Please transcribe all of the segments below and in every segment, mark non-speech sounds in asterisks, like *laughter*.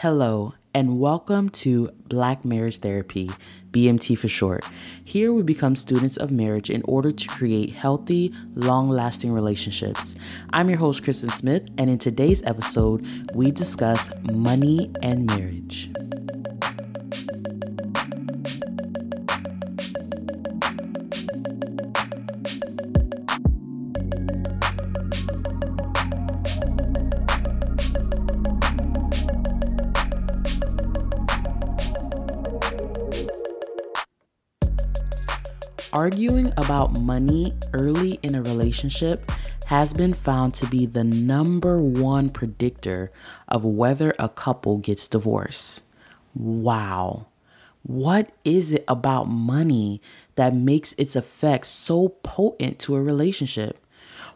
Hello, and welcome to Black Marriage Therapy, BMT for short. Here we become students of marriage in order to create healthy, long lasting relationships. I'm your host, Kristen Smith, and in today's episode, we discuss money and marriage. Arguing about money early in a relationship has been found to be the number one predictor of whether a couple gets divorced. Wow. What is it about money that makes its effects so potent to a relationship?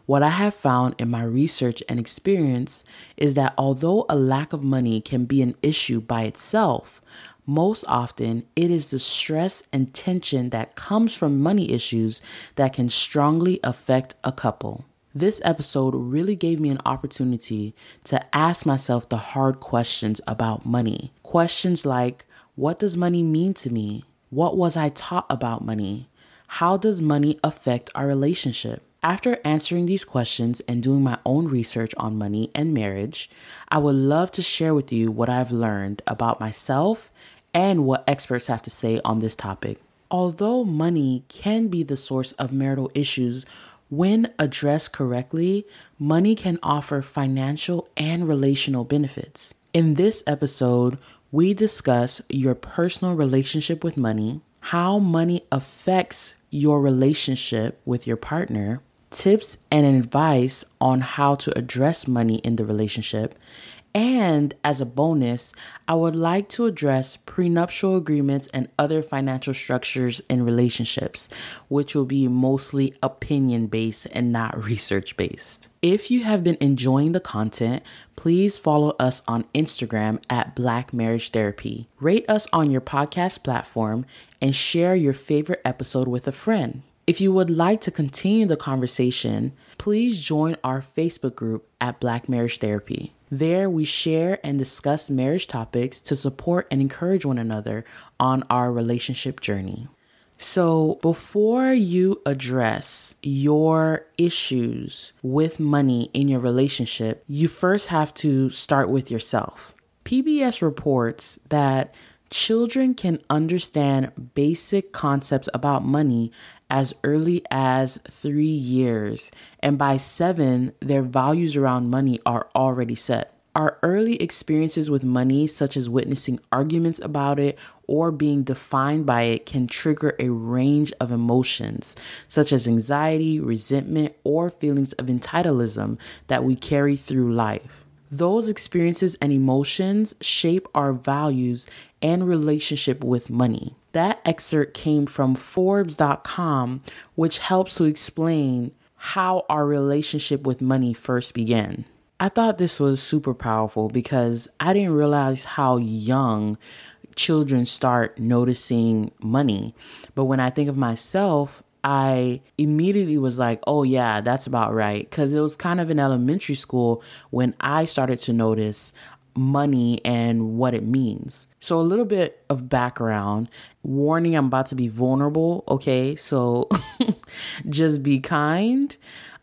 What I have found in my research and experience is that although a lack of money can be an issue by itself, most often, it is the stress and tension that comes from money issues that can strongly affect a couple. This episode really gave me an opportunity to ask myself the hard questions about money. Questions like What does money mean to me? What was I taught about money? How does money affect our relationship? After answering these questions and doing my own research on money and marriage, I would love to share with you what I've learned about myself and what experts have to say on this topic. Although money can be the source of marital issues, when addressed correctly, money can offer financial and relational benefits. In this episode, we discuss your personal relationship with money, how money affects your relationship with your partner, tips and advice on how to address money in the relationship, and as a bonus, I would like to address prenuptial agreements and other financial structures in relationships, which will be mostly opinion based and not *laughs* research based. If you have been enjoying the content, please follow us on Instagram at Black Marriage Therapy. Rate us on your podcast platform and share your favorite episode with a friend. If you would like to continue the conversation, please join our Facebook group at Black Marriage Therapy. There, we share and discuss marriage topics to support and encourage one another on our relationship journey. So, before you address your issues with money in your relationship, you first have to start with yourself. PBS reports that children can understand basic concepts about money as early as three years, and by seven, their values around money are already set. Our early experiences with money, such as witnessing arguments about it or being defined by it, can trigger a range of emotions, such as anxiety, resentment, or feelings of entitlement that we carry through life. Those experiences and emotions shape our values and relationship with money. That excerpt came from Forbes.com, which helps to explain how our relationship with money first began. I thought this was super powerful because I didn't realize how young children start noticing money. But when I think of myself, I immediately was like, oh, yeah, that's about right. Because it was kind of in elementary school when I started to notice money and what it means. So, a little bit of background warning I'm about to be vulnerable, okay? So, *laughs* just be kind.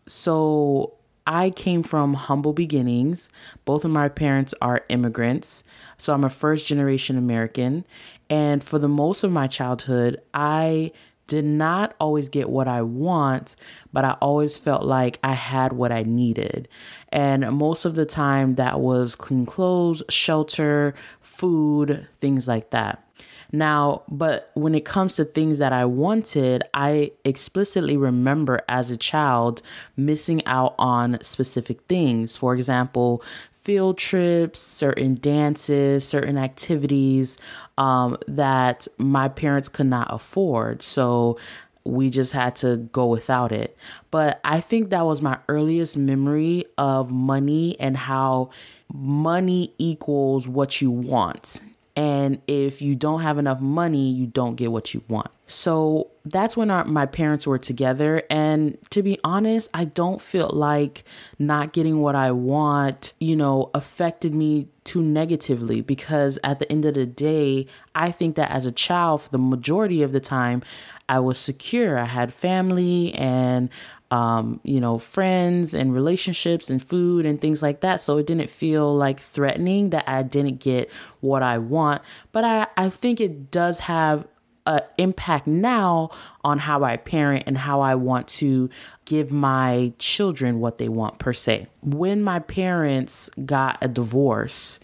So, I came from humble beginnings. Both of my parents are immigrants. So, I'm a first generation American. And for the most of my childhood, I did not always get what I want, but I always felt like I had what I needed. And most of the time, that was clean clothes, shelter, food, things like that. Now, but when it comes to things that I wanted, I explicitly remember as a child missing out on specific things. For example, field trips, certain dances, certain activities um, that my parents could not afford. So we just had to go without it. But I think that was my earliest memory of money and how money equals what you want. And if you don't have enough money, you don't get what you want. So that's when our, my parents were together. And to be honest, I don't feel like not getting what I want, you know, affected me too negatively because at the end of the day, I think that as a child, for the majority of the time, I was secure. I had family and um, you know, friends and relationships and food and things like that. So it didn't feel like threatening that I didn't get what I want. But I, I think it does have an impact now on how I parent and how I want to give my children what they want per se. When my parents got a divorce,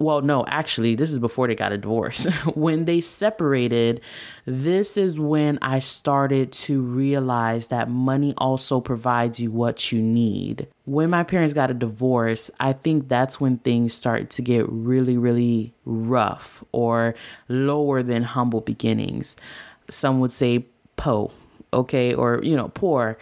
well, no, actually, this is before they got a divorce. *laughs* when they separated, this is when I started to realize that money also provides you what you need. When my parents got a divorce, I think that's when things start to get really, really rough or lower than humble beginnings. Some would say po, okay, or, you know, poor.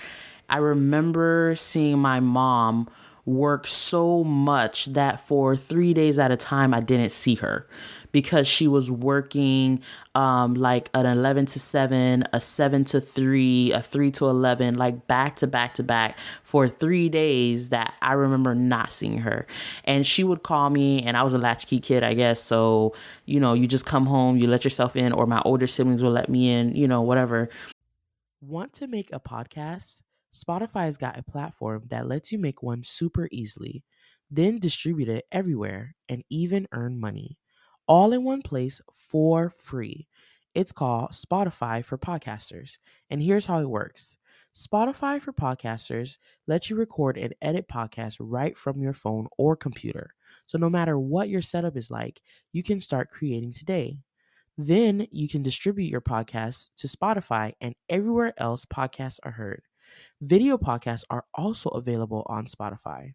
I remember seeing my mom work so much that for three days at a time, I didn't see her because she was working um, like an 11 to 7, a 7 to 3, a 3 to 11, like back to back to back for three days that I remember not seeing her. And she would call me, and I was a latchkey kid, I guess. So, you know, you just come home, you let yourself in, or my older siblings will let me in, you know, whatever. Want to make a podcast? Spotify's got a platform that lets you make one super easily, then distribute it everywhere and even earn money, all in one place for free. It's called Spotify for Podcasters, and here's how it works. Spotify for Podcasters lets you record and edit podcasts right from your phone or computer. So, no matter what your setup is like, you can start creating today. Then you can distribute your podcast to Spotify and everywhere else podcasts are heard. Video podcasts are also available on Spotify.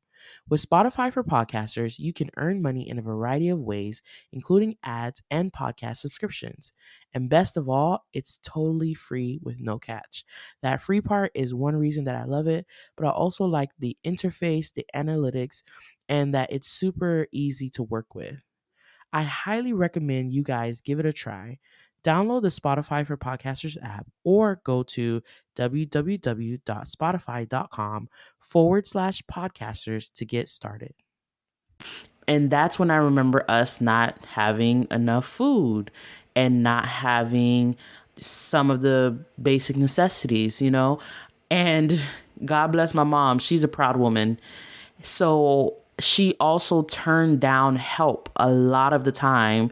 With Spotify for Podcasters, you can earn money in a variety of ways, including ads and podcast subscriptions. And best of all, it's totally free with no catch. That free part is one reason that I love it, but I also like the interface, the analytics, and that it's super easy to work with. I highly recommend you guys give it a try. Download the Spotify for Podcasters app or go to www.spotify.com forward slash podcasters to get started. And that's when I remember us not having enough food and not having some of the basic necessities, you know? And God bless my mom, she's a proud woman. So she also turned down help a lot of the time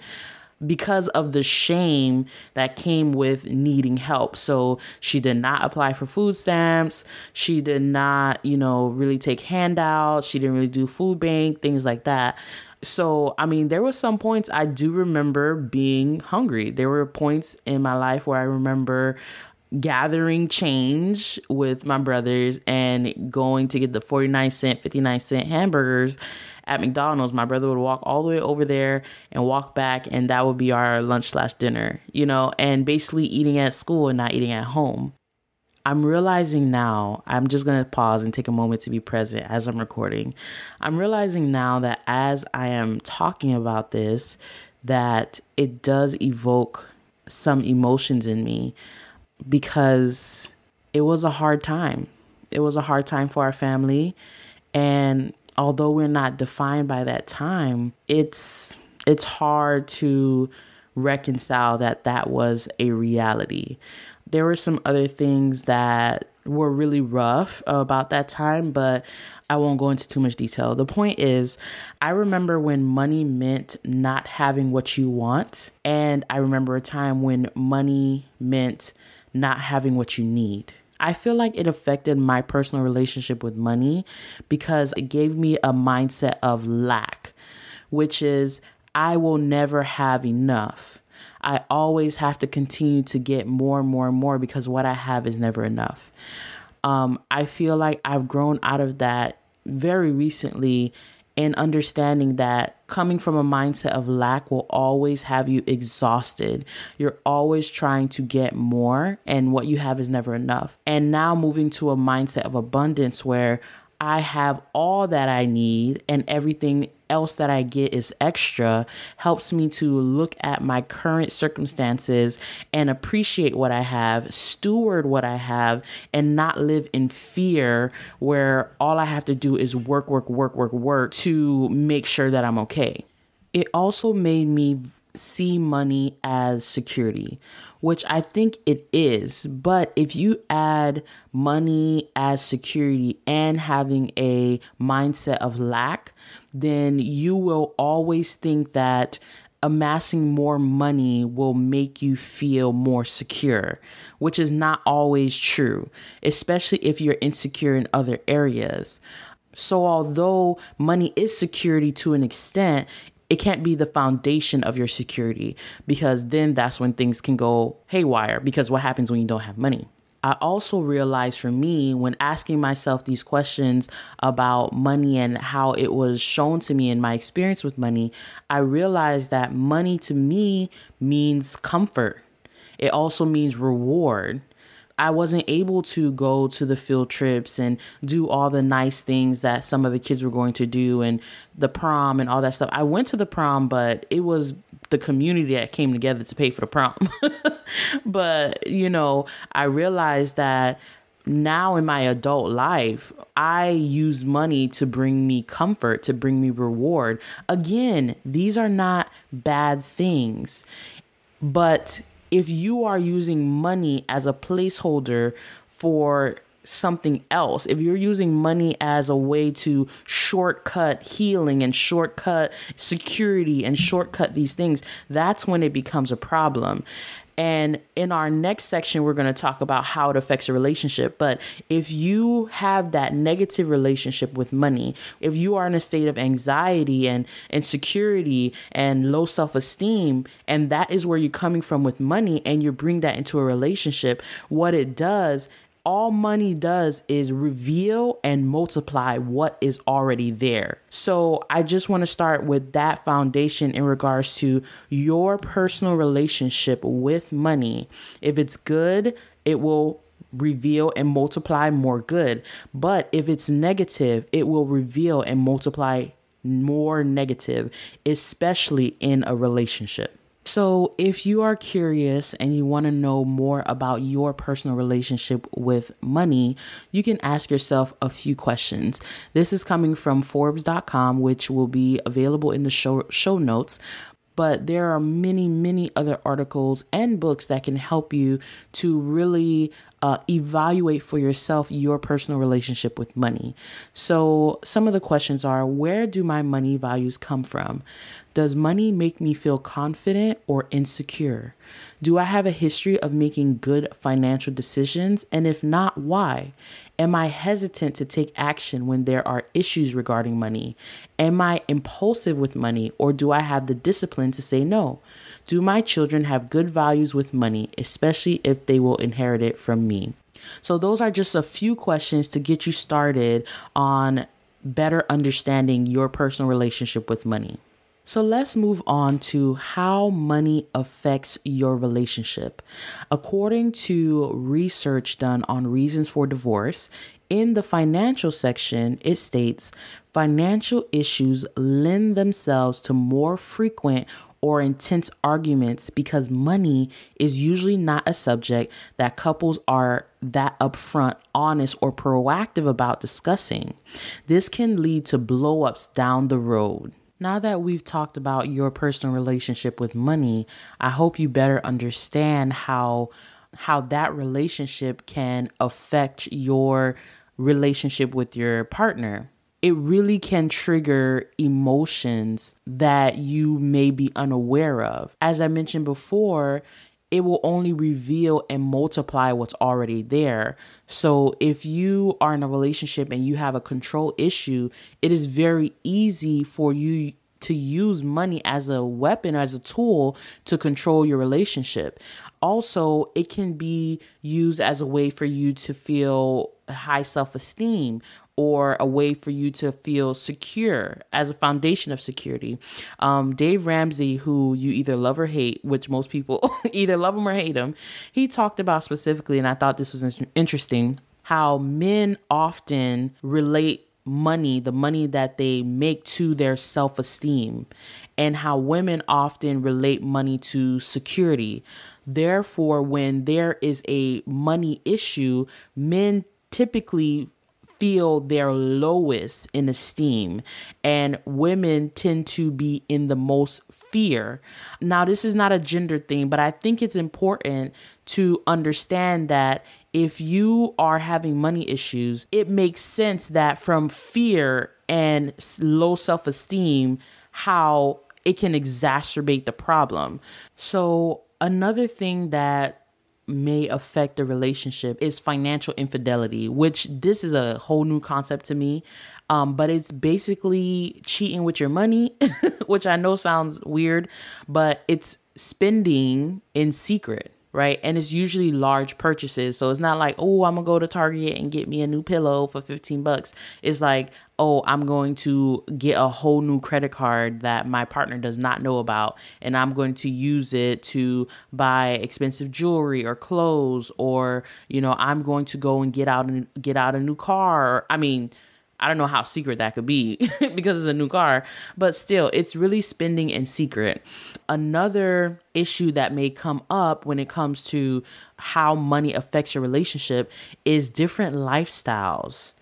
because of the shame that came with needing help. So she did not apply for food stamps. She did not, you know, really take handouts. She didn't really do food bank, things like that. So, I mean, there were some points I do remember being hungry. There were points in my life where I remember gathering change with my brothers and going to get the 49 cent, 59 cent hamburgers at McDonald's, my brother would walk all the way over there and walk back, and that would be our lunch slash dinner, you know, and basically eating at school and not eating at home. I'm realizing now, I'm just to pause and take a moment to be present as I'm recording. I'm realizing now that as I am talking about this, that it does evoke some emotions in me because it was a hard time. It was a hard time for our family. And although we're not defined by that time, it's it's hard to reconcile that that was a reality. There were some other things that were really rough about that time, but I won't go into too much detail. The point is, I remember when money meant not having what you want, and I remember a time when money meant not having what you need. I feel like it affected my personal relationship with money because it gave me a mindset of lack, which is I will never have enough. I always have to continue to get more and more and more because what I have is never enough. Um, I feel like I've grown out of that very recently and understanding that coming from a mindset of lack will always have you exhausted. You're always trying to get more, and what you have is never enough. And now moving to a mindset of abundance where I have all that I need and everything else that I get is extra helps me to look at my current circumstances and appreciate what I have, steward what I have, and not live in fear where all I have to do is work, work, work, work, work to make sure that I'm okay. It also made me see money as security, which I think it is. But if you add money as security and having a mindset of lack, then you will always think that amassing more money will make you feel more secure, which is not always true, especially if you're insecure in other areas. So, although money is security to an extent, it can't be the foundation of your security because then that's when things can go haywire. Because what happens when you don't have money? I also realized for me when asking myself these questions about money and how it was shown to me in my experience with money, I realized that money to me means comfort. It also means reward. I wasn't able to go to the field trips and do all the nice things that some of the kids were going to do and the prom and all that stuff. I went to the prom, but it was the community that came together to pay for the prom. *laughs* but, you know, I realized that now in my adult life, I use money to bring me comfort, to bring me reward. Again, these are not bad things. But if you are using money as a placeholder for something else, if you're using money as a way to shortcut healing and shortcut security and shortcut these things, that's when it becomes a problem. And in our next section, we're going to talk about how it affects a relationship. But if you have that negative relationship with money, if you are in a state of anxiety and insecurity and low self esteem, and that is where you're coming from with money, and you bring that into a relationship, what it does all money does is reveal and multiply what is already there. So I just want to start with that foundation in regards to your personal relationship with money. If it's good, it will reveal and multiply more good. But if it's negative, it will reveal and multiply more negative, especially in a relationship. So, if you are curious and you want to know more about your personal relationship with money, you can ask yourself a few questions. This is coming from Forbes.com, which will be available in the show, show notes but there are many, many other articles and books that can help you to really uh, evaluate for yourself your personal relationship with money. So, some of the questions are Where do my money values come from? Does money make me feel confident or insecure? Do I have a history of making good financial decisions? And if not, why? Am I hesitant to take action when there are issues regarding money? Am I impulsive with money or do I have the discipline to say no? Do my children have good values with money, especially if they will inherit it from me? So, those are just a few questions to get you started on better understanding your personal relationship with money. So let's move on to how money affects your relationship. According to research done on reasons for divorce, in the financial section, it states financial issues lend themselves to more frequent or intense arguments because money is usually not a subject that couples are that upfront, honest, or proactive about discussing. This can lead to blowups down the road. Now that we've talked about your personal relationship with money, I hope you better understand how how that relationship can affect your relationship with your partner. It really can trigger emotions that you may be unaware of. As I mentioned before, it will only reveal and multiply what's already there. So if you are in a relationship and you have a control issue, it is very easy for you to use money as a weapon, as a tool to control your relationship. Also, it can be used as a way for you to feel high self esteem or a way for you to feel secure as a foundation of security. Um, Dave Ramsey, who you either love or hate, which most people *laughs* either love him or hate him, he talked about specifically, and I thought this was interesting, how men often relate money, the money that they make to their self esteem, and how women often relate money to security. Therefore, when there is a money issue, men typically feel their lowest in esteem, and women tend to be in the most fear. Now, this is not a gender thing, but I think it's important to understand that if you are having money issues, it makes sense that from fear and low self esteem, how it can exacerbate the problem. So, another thing that may affect the relationship is financial infidelity, which this is a whole new concept to me. Um, but it's basically cheating with your money, *laughs* which I know sounds weird, but it's spending in secret right? And it's usually large purchases. So it's not like, oh, I'm gonna go to Target and get me a new pillow for 15 bucks. It's like, oh, I'm going to get a whole new credit card that my partner does not know about, and I'm going to use it to buy expensive jewelry or clothes, or you know, I'm going to go and get out and get out a new car. I mean, I don't know how secret that could be *laughs* because it's a new car, but still, it's really spending in secret. Another issue that may come up when it comes to how money affects your relationship is different lifestyles,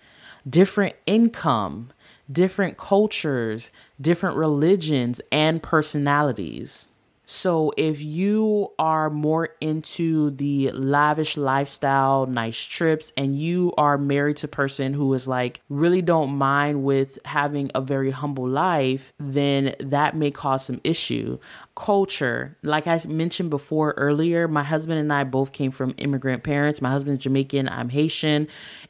different income, different cultures, different religions, and personalities. So if you are more into the lavish lifestyle, nice trips, and you are married to a person who is like really don't mind with having a very humble life, then that may cause some issue culture. Like I mentioned before earlier, my husband and I both came from immigrant parents. My husband's Jamaican, I'm Haitian.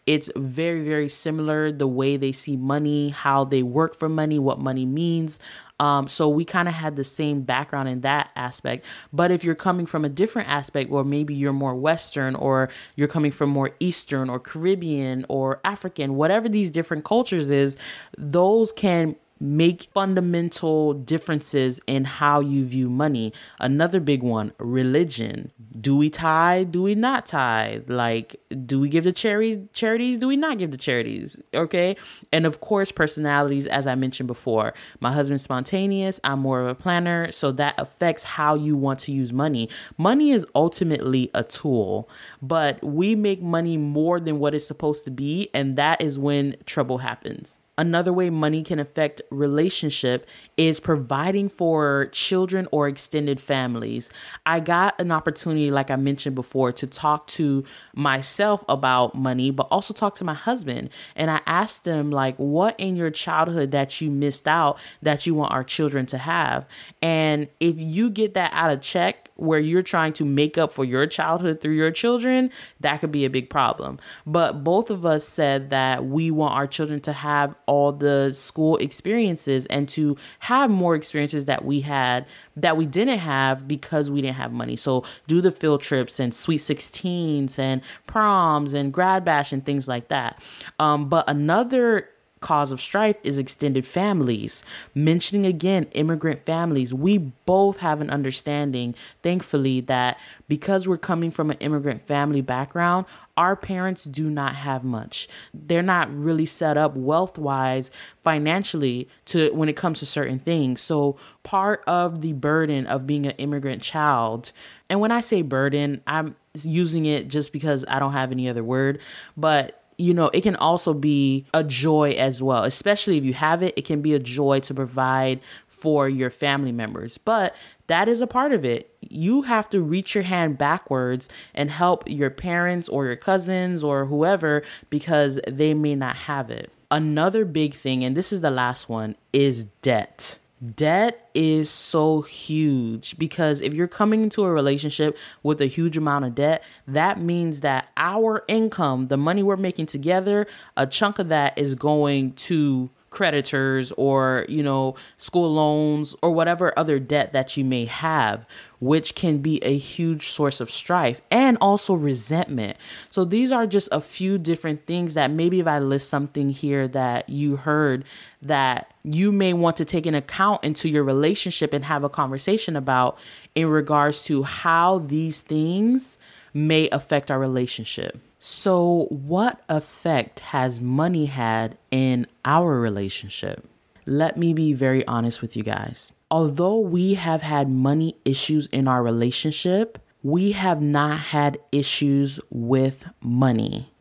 It's very, very similar the way they see money, how they work for money, what money means. Um, so we kind of had the same background in that aspect. But if you're coming from a different aspect, or maybe you're more Western, or you're coming from more Eastern, or Caribbean, or African, whatever these different cultures is, those can make fundamental differences in how you view money. Another big one, religion. Do we tithe? Do we not tithe? Like, do we give the charities? Charities? Do we not give the charities? Okay. And of course, personalities, as I mentioned before. My husband's spontaneous. I'm more of a planner. So that affects how you want to use money. Money is ultimately a tool, but we make money more than what it's supposed to be. And that is when trouble happens. Another way money can affect relationship is providing for children or extended families. I got an opportunity like I mentioned before to talk to myself about money but also talk to my husband and I asked them like what in your childhood that you missed out that you want our children to have. And if you get that out of check where you're trying to make up for your childhood through your children, that could be a big problem. But both of us said that we want our children to have all the school experiences and to have more experiences that we had that we didn't have because we didn't have money. So do the field trips and sweet 16s and proms and grad bash and things like that. Um, but another cause of strife is extended families. Mentioning again immigrant families, we both have an understanding, thankfully, that because we're coming from an immigrant family background, our parents do not have much. They're not really set up wealth wise financially to when it comes to certain things. So part of the burden of being an immigrant child, and when I say burden, I'm using it just because I don't have any other word, but you know, it can also be a joy as well, especially if you have it. It can be a joy to provide for your family members. But that is a part of it. You have to reach your hand backwards and help your parents or your cousins or whoever because they may not have it. Another big thing, and this is the last one, is debt. Debt is so huge because if you're coming into a relationship with a huge amount of debt, that means that our income, the money we're making together, a chunk of that is going to creditors or you know school loans or whatever other debt that you may have which can be a huge source of strife and also resentment. So these are just a few different things that maybe if i list something here that you heard that you may want to take an account into your relationship and have a conversation about in regards to how these things may affect our relationship So, what effect has money had in our relationship? Let me be very honest with you guys. Although we have had money issues in our relationship, we have not had issues with money.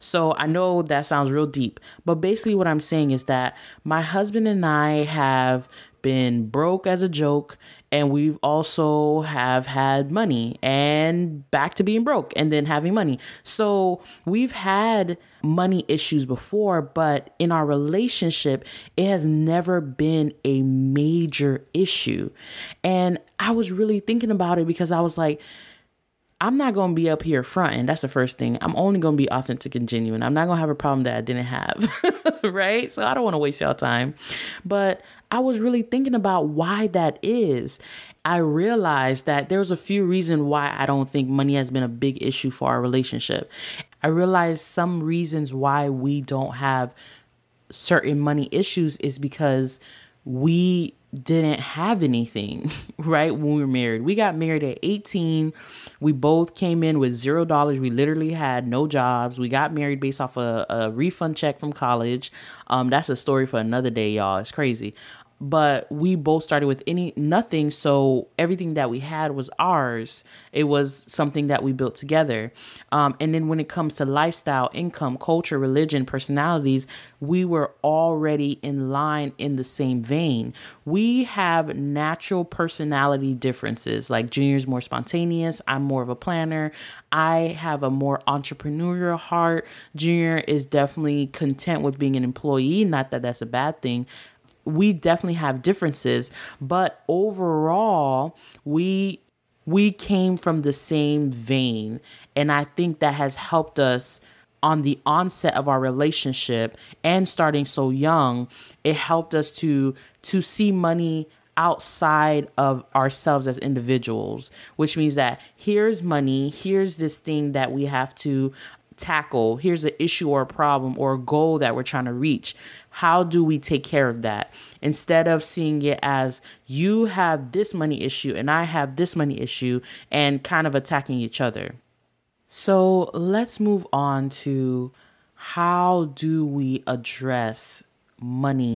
So I know that sounds real deep, but basically what I'm saying is that my husband and I have been broke as a joke and we've also have had money and back to being broke and then having money. So we've had money issues before, but in our relationship, it has never been a major issue. And I was really thinking about it because I was like, I'm not going to be up here front, and that's the first thing. I'm only going to be authentic and genuine. I'm not going to have a problem that I didn't have, *laughs* right? So I don't want to waste y'all time. But I was really thinking about why that is. I realized that there's a few reasons why I don't think money has been a big issue for our relationship. I realized some reasons why we don't have certain money issues is because we didn't have anything, *laughs* right? When we were married. We got married at 18. We both came in with zero dollars. We literally had no jobs. We got married based off a, a refund check from college. Um, that's a story for another day, y'all. It's crazy but we both started with any nothing. So everything that we had was ours. It was something that we built together. Um, and then when it comes to lifestyle income culture religion personalities we were already in line in the same vein. We have natural personality differences. Like junior's more spontaneous. I'm more of a planner. I have a more entrepreneurial heart. Junior is definitely content with being an employee. Not that that's a bad thing we definitely have differences, but overall, we we came from the same vein, and I think that has helped us on the onset of our relationship and starting so young. It helped us to to see money outside of ourselves as individuals, which means that here's money, here's this thing that we have to tackle, here's an issue or a problem or a goal that we're trying to reach. How do we take care of that? Instead of seeing it as you have this money issue and I have this money issue and kind of attacking each other. So let's move on to how do we address money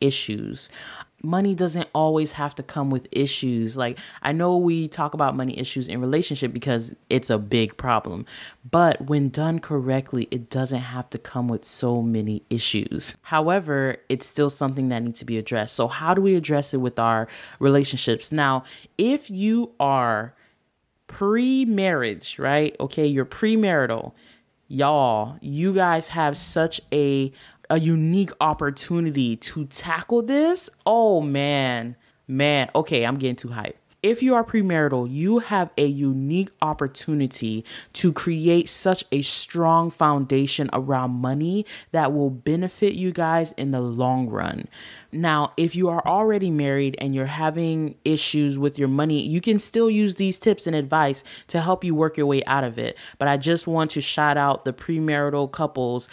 issues. Money doesn't always have to come with issues. Like I know we talk about money issues in relationship because it's a big problem. But when done correctly, it doesn't have to come with so many issues. However, it's still something that needs to be addressed. So how do we address it with our relationships? Now, if you are pre-marriage, right? Okay, you're premarital. Y'all, you guys have such a a unique opportunity to tackle this, oh man, man, okay, I'm getting too hyped. If you are premarital, you have a unique opportunity to create such a strong foundation around money that will benefit you guys in the long run. Now, if you are already married and you're having issues with your money, you can still use these tips and advice to help you work your way out of it. But I just want to shout out the premarital couples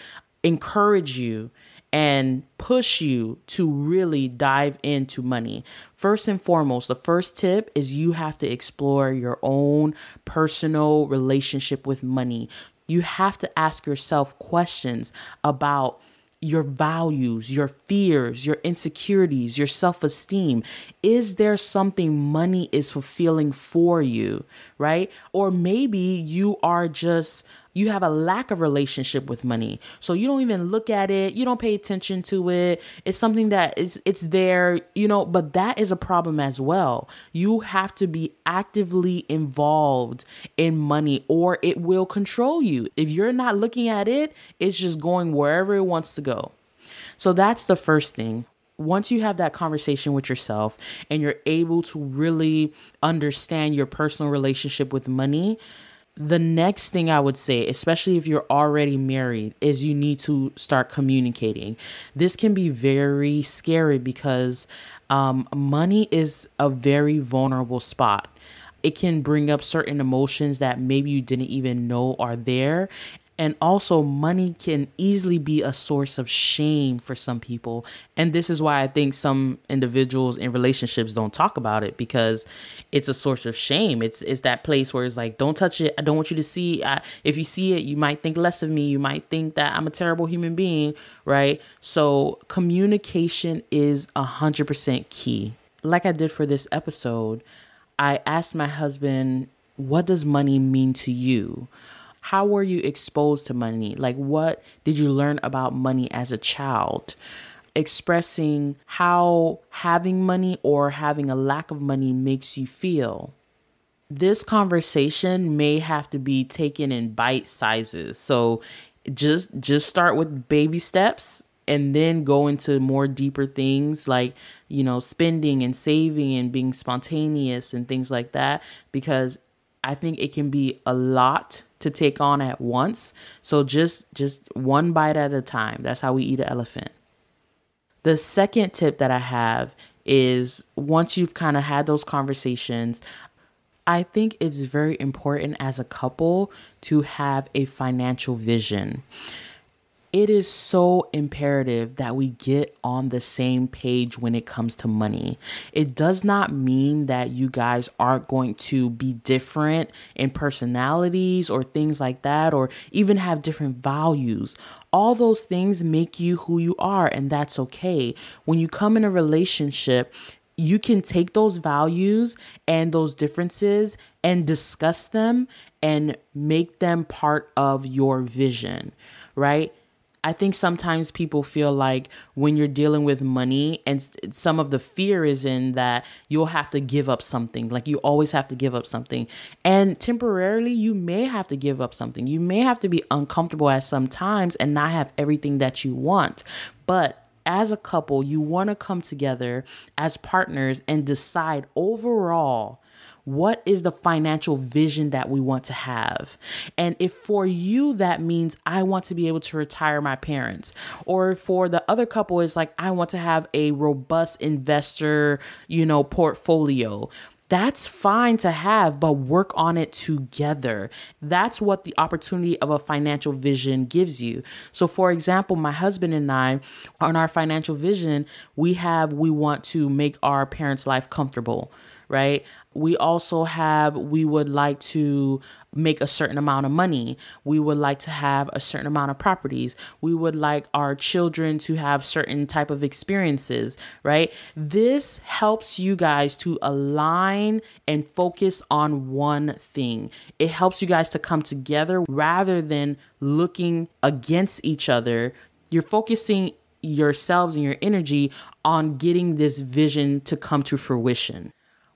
encourage you and push you to really dive into money. First and foremost, the first tip is you have to explore your own personal relationship with money. You have to ask yourself questions about your values, your fears, your insecurities, your self esteem. Is there something money is fulfilling for you, right? Or maybe you are just you have a lack of relationship with money. So you don't even look at it, you don't pay attention to it. It's something that is it's there, you know, but that is a problem as well. You have to be actively involved in money or it will control you. If you're not looking at it, it's just going wherever it wants to go. So that's the first thing once you have that conversation with yourself and you're able to really understand your personal relationship with money, The next thing I would say, especially if you're already married, is you need to start communicating. This can be very scary because um, money is a very vulnerable spot it can bring up certain emotions that maybe you didn't even know are there and also, money can easily be a source of shame for some people. And this is why I think some individuals in relationships don't talk about it because it's a source of shame. It's it's that place where it's like, don't touch it. I don't want you to see. I, if you see it, you might think less of me. You might think that I'm a terrible human being, right? So communication is a hundred percent key. Like I did for this episode, I asked my husband, "What does money mean to you?" How were you exposed to money? Like, what did you learn about money as a child? Expressing how having money or having a lack of money makes you feel. This conversation may have to be taken in bite sizes. So just just start with baby steps and then go into more deeper things like you know spending and saving and being spontaneous and things like that because i think it can be a lot to take on at once. So just just one bite at a time. That's how we eat an elephant. The second tip that I have is once you've kind of had those conversations, I think it's very important as a couple to have a financial vision it is so imperative that we get on the same page when it comes to money. It does not mean that you guys aren't going to be different in personalities or things like that, or even have different values. All those things make you who you are, and that's okay. When you come in a relationship, you can take those values and those differences and discuss them and make them part of your vision, right? I think sometimes people feel like when you're dealing with money, and some of the fear is in that you'll have to give up something. Like you always have to give up something. And temporarily, you may have to give up something. You may have to be uncomfortable at some times and not have everything that you want. But as a couple, you want to come together as partners and decide overall what is the financial vision that we want to have? And if for you that means I want to be able to retire my parents, or for the other couple is like I want to have a robust investor, you know, portfolio that's fine to have, but work on it together. That's what the opportunity of a financial vision gives you. So, for example, my husband and I, on our financial vision, we have, we want to make our parents' life comfortable right? We also have, we would like to make a certain amount of money. We would like to have a certain amount of properties. We would like our children to have certain type of experiences, right? This helps you guys to align and focus on one thing. It helps you guys to come together rather than looking against each other. You're focusing yourselves and your energy on getting this vision to come to fruition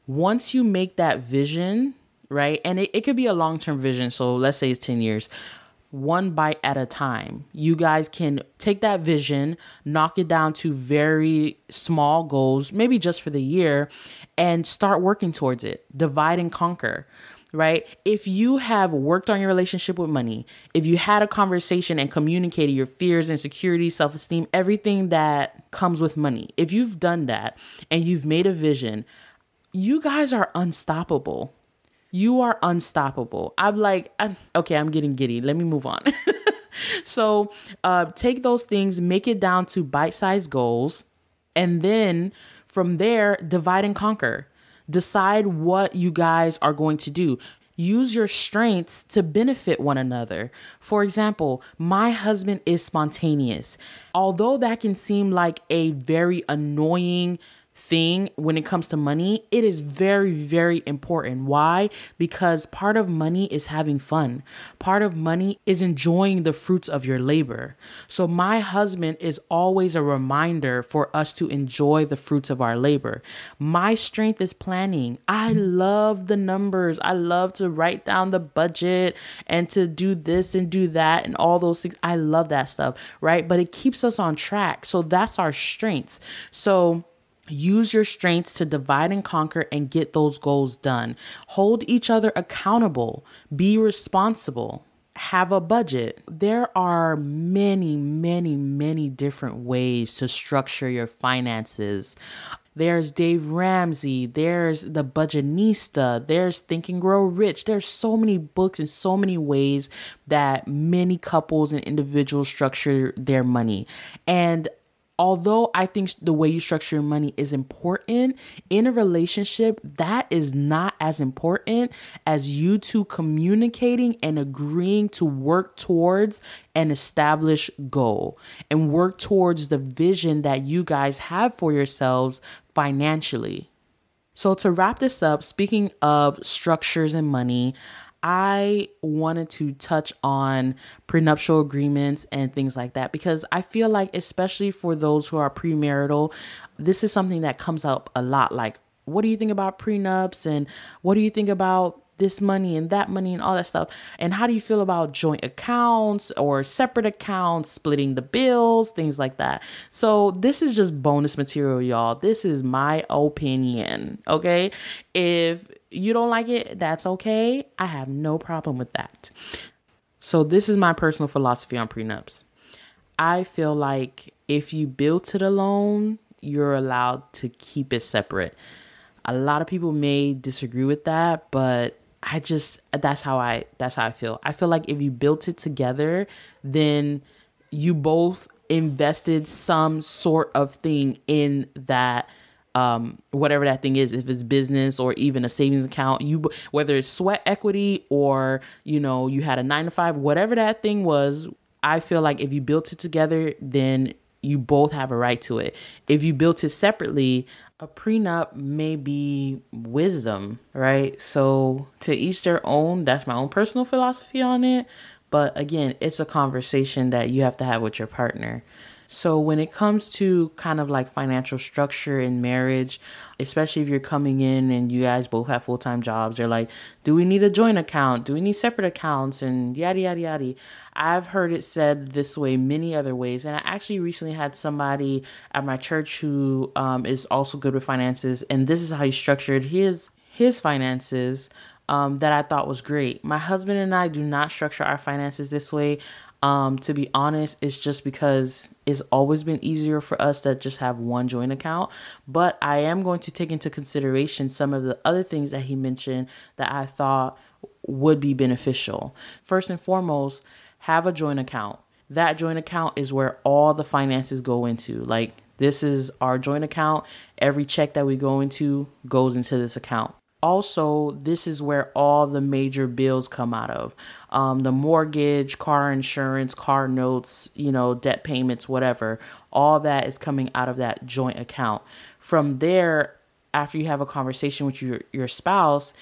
once you make that vision, right? And it, it could be a long term vision. So let's say it's 10 years, one bite at a time. You guys can take that vision, knock it down to very small goals, maybe just for the year, and start working towards it. Divide and conquer right? If you have worked on your relationship with money, if you had a conversation and communicated your fears, insecurities, self esteem, everything that comes with money, if you've done that and you've made a vision, you guys are unstoppable. You are unstoppable. I'm like, I'm, okay, I'm getting giddy. Let me move on. *laughs* so uh, take those things, make it down to bite sized goals, and then from there, divide and conquer. Decide what you guys are going to do. Use your strengths to benefit one another. For example, my husband is spontaneous. Although that can seem like a very annoying thing when it comes to money, it is very, very important. Why? Because part of money is having fun, part of money is enjoying the fruits of your labor. So, my husband is always a reminder for us to enjoy the fruits of our labor. My strength is planning. I love the numbers, I love to write down the budget and to do this and do that and all those things. I love that stuff, right? But it keeps us on track. So, that's our strengths. So, Use your strengths to divide and conquer and get those goals done. Hold each other accountable. Be responsible. Have a budget. There are many, many, many different ways to structure your finances. There's Dave Ramsey. There's The Budgetnista, There's Think and Grow Rich. There's so many books and so many ways that many couples and individuals structure their money. And although I think the way you structure your money is important in a relationship, that is not as important as you two communicating and agreeing to work towards an established goal and work towards the vision that you guys have for yourselves financially. So, to wrap this up, speaking of structures and money, I wanted to touch on prenuptial agreements and things like that because I feel like, especially for those who are premarital, this is something that comes up a lot. Like, what do you think about prenups? And what do you think about this money and that money and all that stuff? And how do you feel about joint accounts or separate accounts, splitting the bills, things like that? So, this is just bonus material, y'all. This is my opinion, okay? If you don't like it, that's okay. I have no problem with that. So, this is my personal philosophy on prenups. I feel like if you built it alone, you're allowed to keep it separate. A lot of people may disagree with that, but I just that's how I that's how I feel. I feel like if you built it together, then you both invested some sort of thing in that um, whatever that thing is, if it's business or even a savings account, you whether it's sweat equity or you know you had a nine to five, whatever that thing was, I feel like if you built it together, then you both have a right to it. If you built it separately, a prenup may be wisdom, right? So to each their own. That's my own personal philosophy on it. But again, it's a conversation that you have to have with your partner. So, when it comes to kind of like financial structure in marriage, especially if you're coming in and you guys both have full time jobs, they're like, do we need a joint account? Do we need separate accounts? And yada, yada, yada. I've heard it said this way many other ways. And I actually recently had somebody at my church who um, is also good with finances. And this is how he structured his his finances um, that I thought was great. My husband and I do not structure our finances this way. Um, to be honest, it's just because it's always been easier for us to just have one joint account. But I am going to take into consideration some of the other things that he mentioned that I thought would be beneficial. First and foremost, have a joint account. That joint account is where all the finances go into. Like, this is our joint account. Every check that we go into goes into this account also this is where all the major bills come out of. Um, the mortgage car insurance car notes you know debt payments whatever. All that is coming out of that joint account. From there after you have a conversation with your, your spouse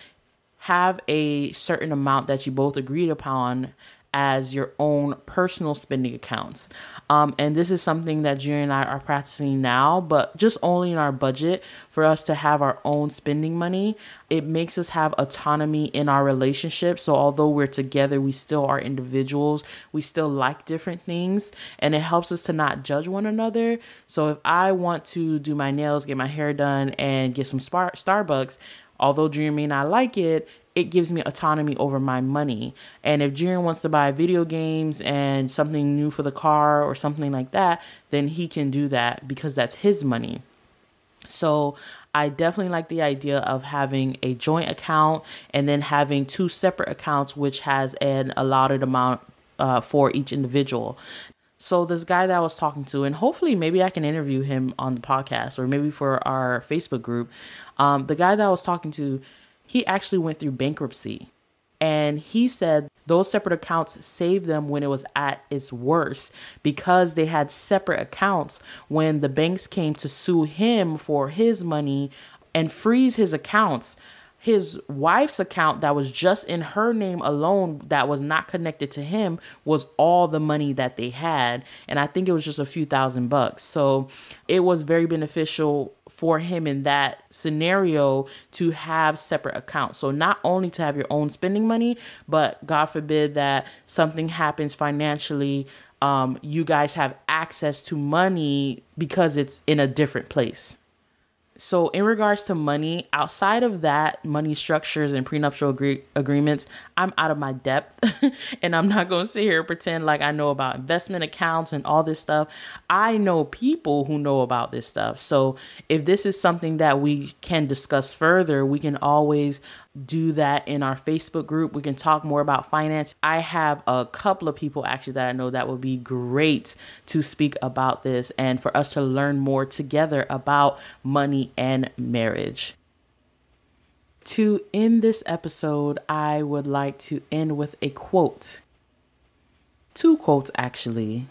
have a certain amount that you both agreed upon as your own personal spending accounts. Um, and this is something that Jerry and I are practicing now, but just only in our budget for us to have our own spending money. It makes us have autonomy in our relationship. So, although we're together, we still are individuals. We still like different things, and it helps us to not judge one another. So, if I want to do my nails, get my hair done, and get some Spar- Starbucks, although Dream may not like it, it gives me autonomy over my money. And if Jiren wants to buy video games and something new for the car or something like that, then he can do that because that's his money. So I definitely like the idea of having a joint account and then having two separate accounts, which has an allotted amount uh, for each individual. So this guy that I was talking to, and hopefully maybe I can interview him on the podcast or maybe for our Facebook group. Um, the guy that I was talking to, he actually went through bankruptcy. And he said those separate accounts saved them when it was at its worst because they had separate accounts when the banks came to sue him for his money and freeze his accounts his wife's account that was just in her name alone that was not connected to him was all the money that they had. And i think it was just a few thousand bucks. So it was very beneficial for him in that scenario to have separate accounts. So not only to have your own spending money but god forbid that something happens financially um, you guys have access to money because it's in a different place so in regards to money outside of that money structures and prenuptial agree- agreements i'm out of my depth *laughs* and i'm not going to sit here and pretend like i know about investment accounts and all this stuff i know people who know about this stuff so if this is something that we can discuss further we can always do that in our Facebook group. We can talk more about finance. I have a couple of people actually that I know that would be great to speak about this and for us to learn more together about money and marriage. To end this episode, I would like to end with a quote. Two quotes, actually.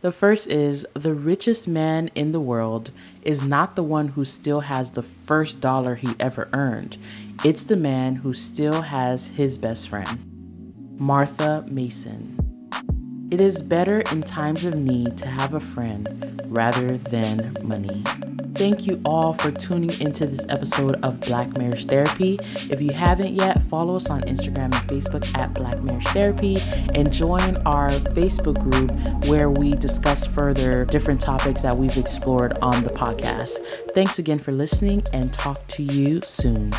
The first is The richest man in the world is not the one who still has the first dollar he ever earned, it's the man who still has his best friend. Martha Mason. It is better in times of need to have a friend rather than money. Thank you all for tuning into this episode of Black Marriage Therapy. If you haven't yet, follow us on Instagram and Facebook at Black Marriage Therapy and join our Facebook group where we discuss further different topics that we've explored on the podcast. Thanks again for listening and talk to you soon.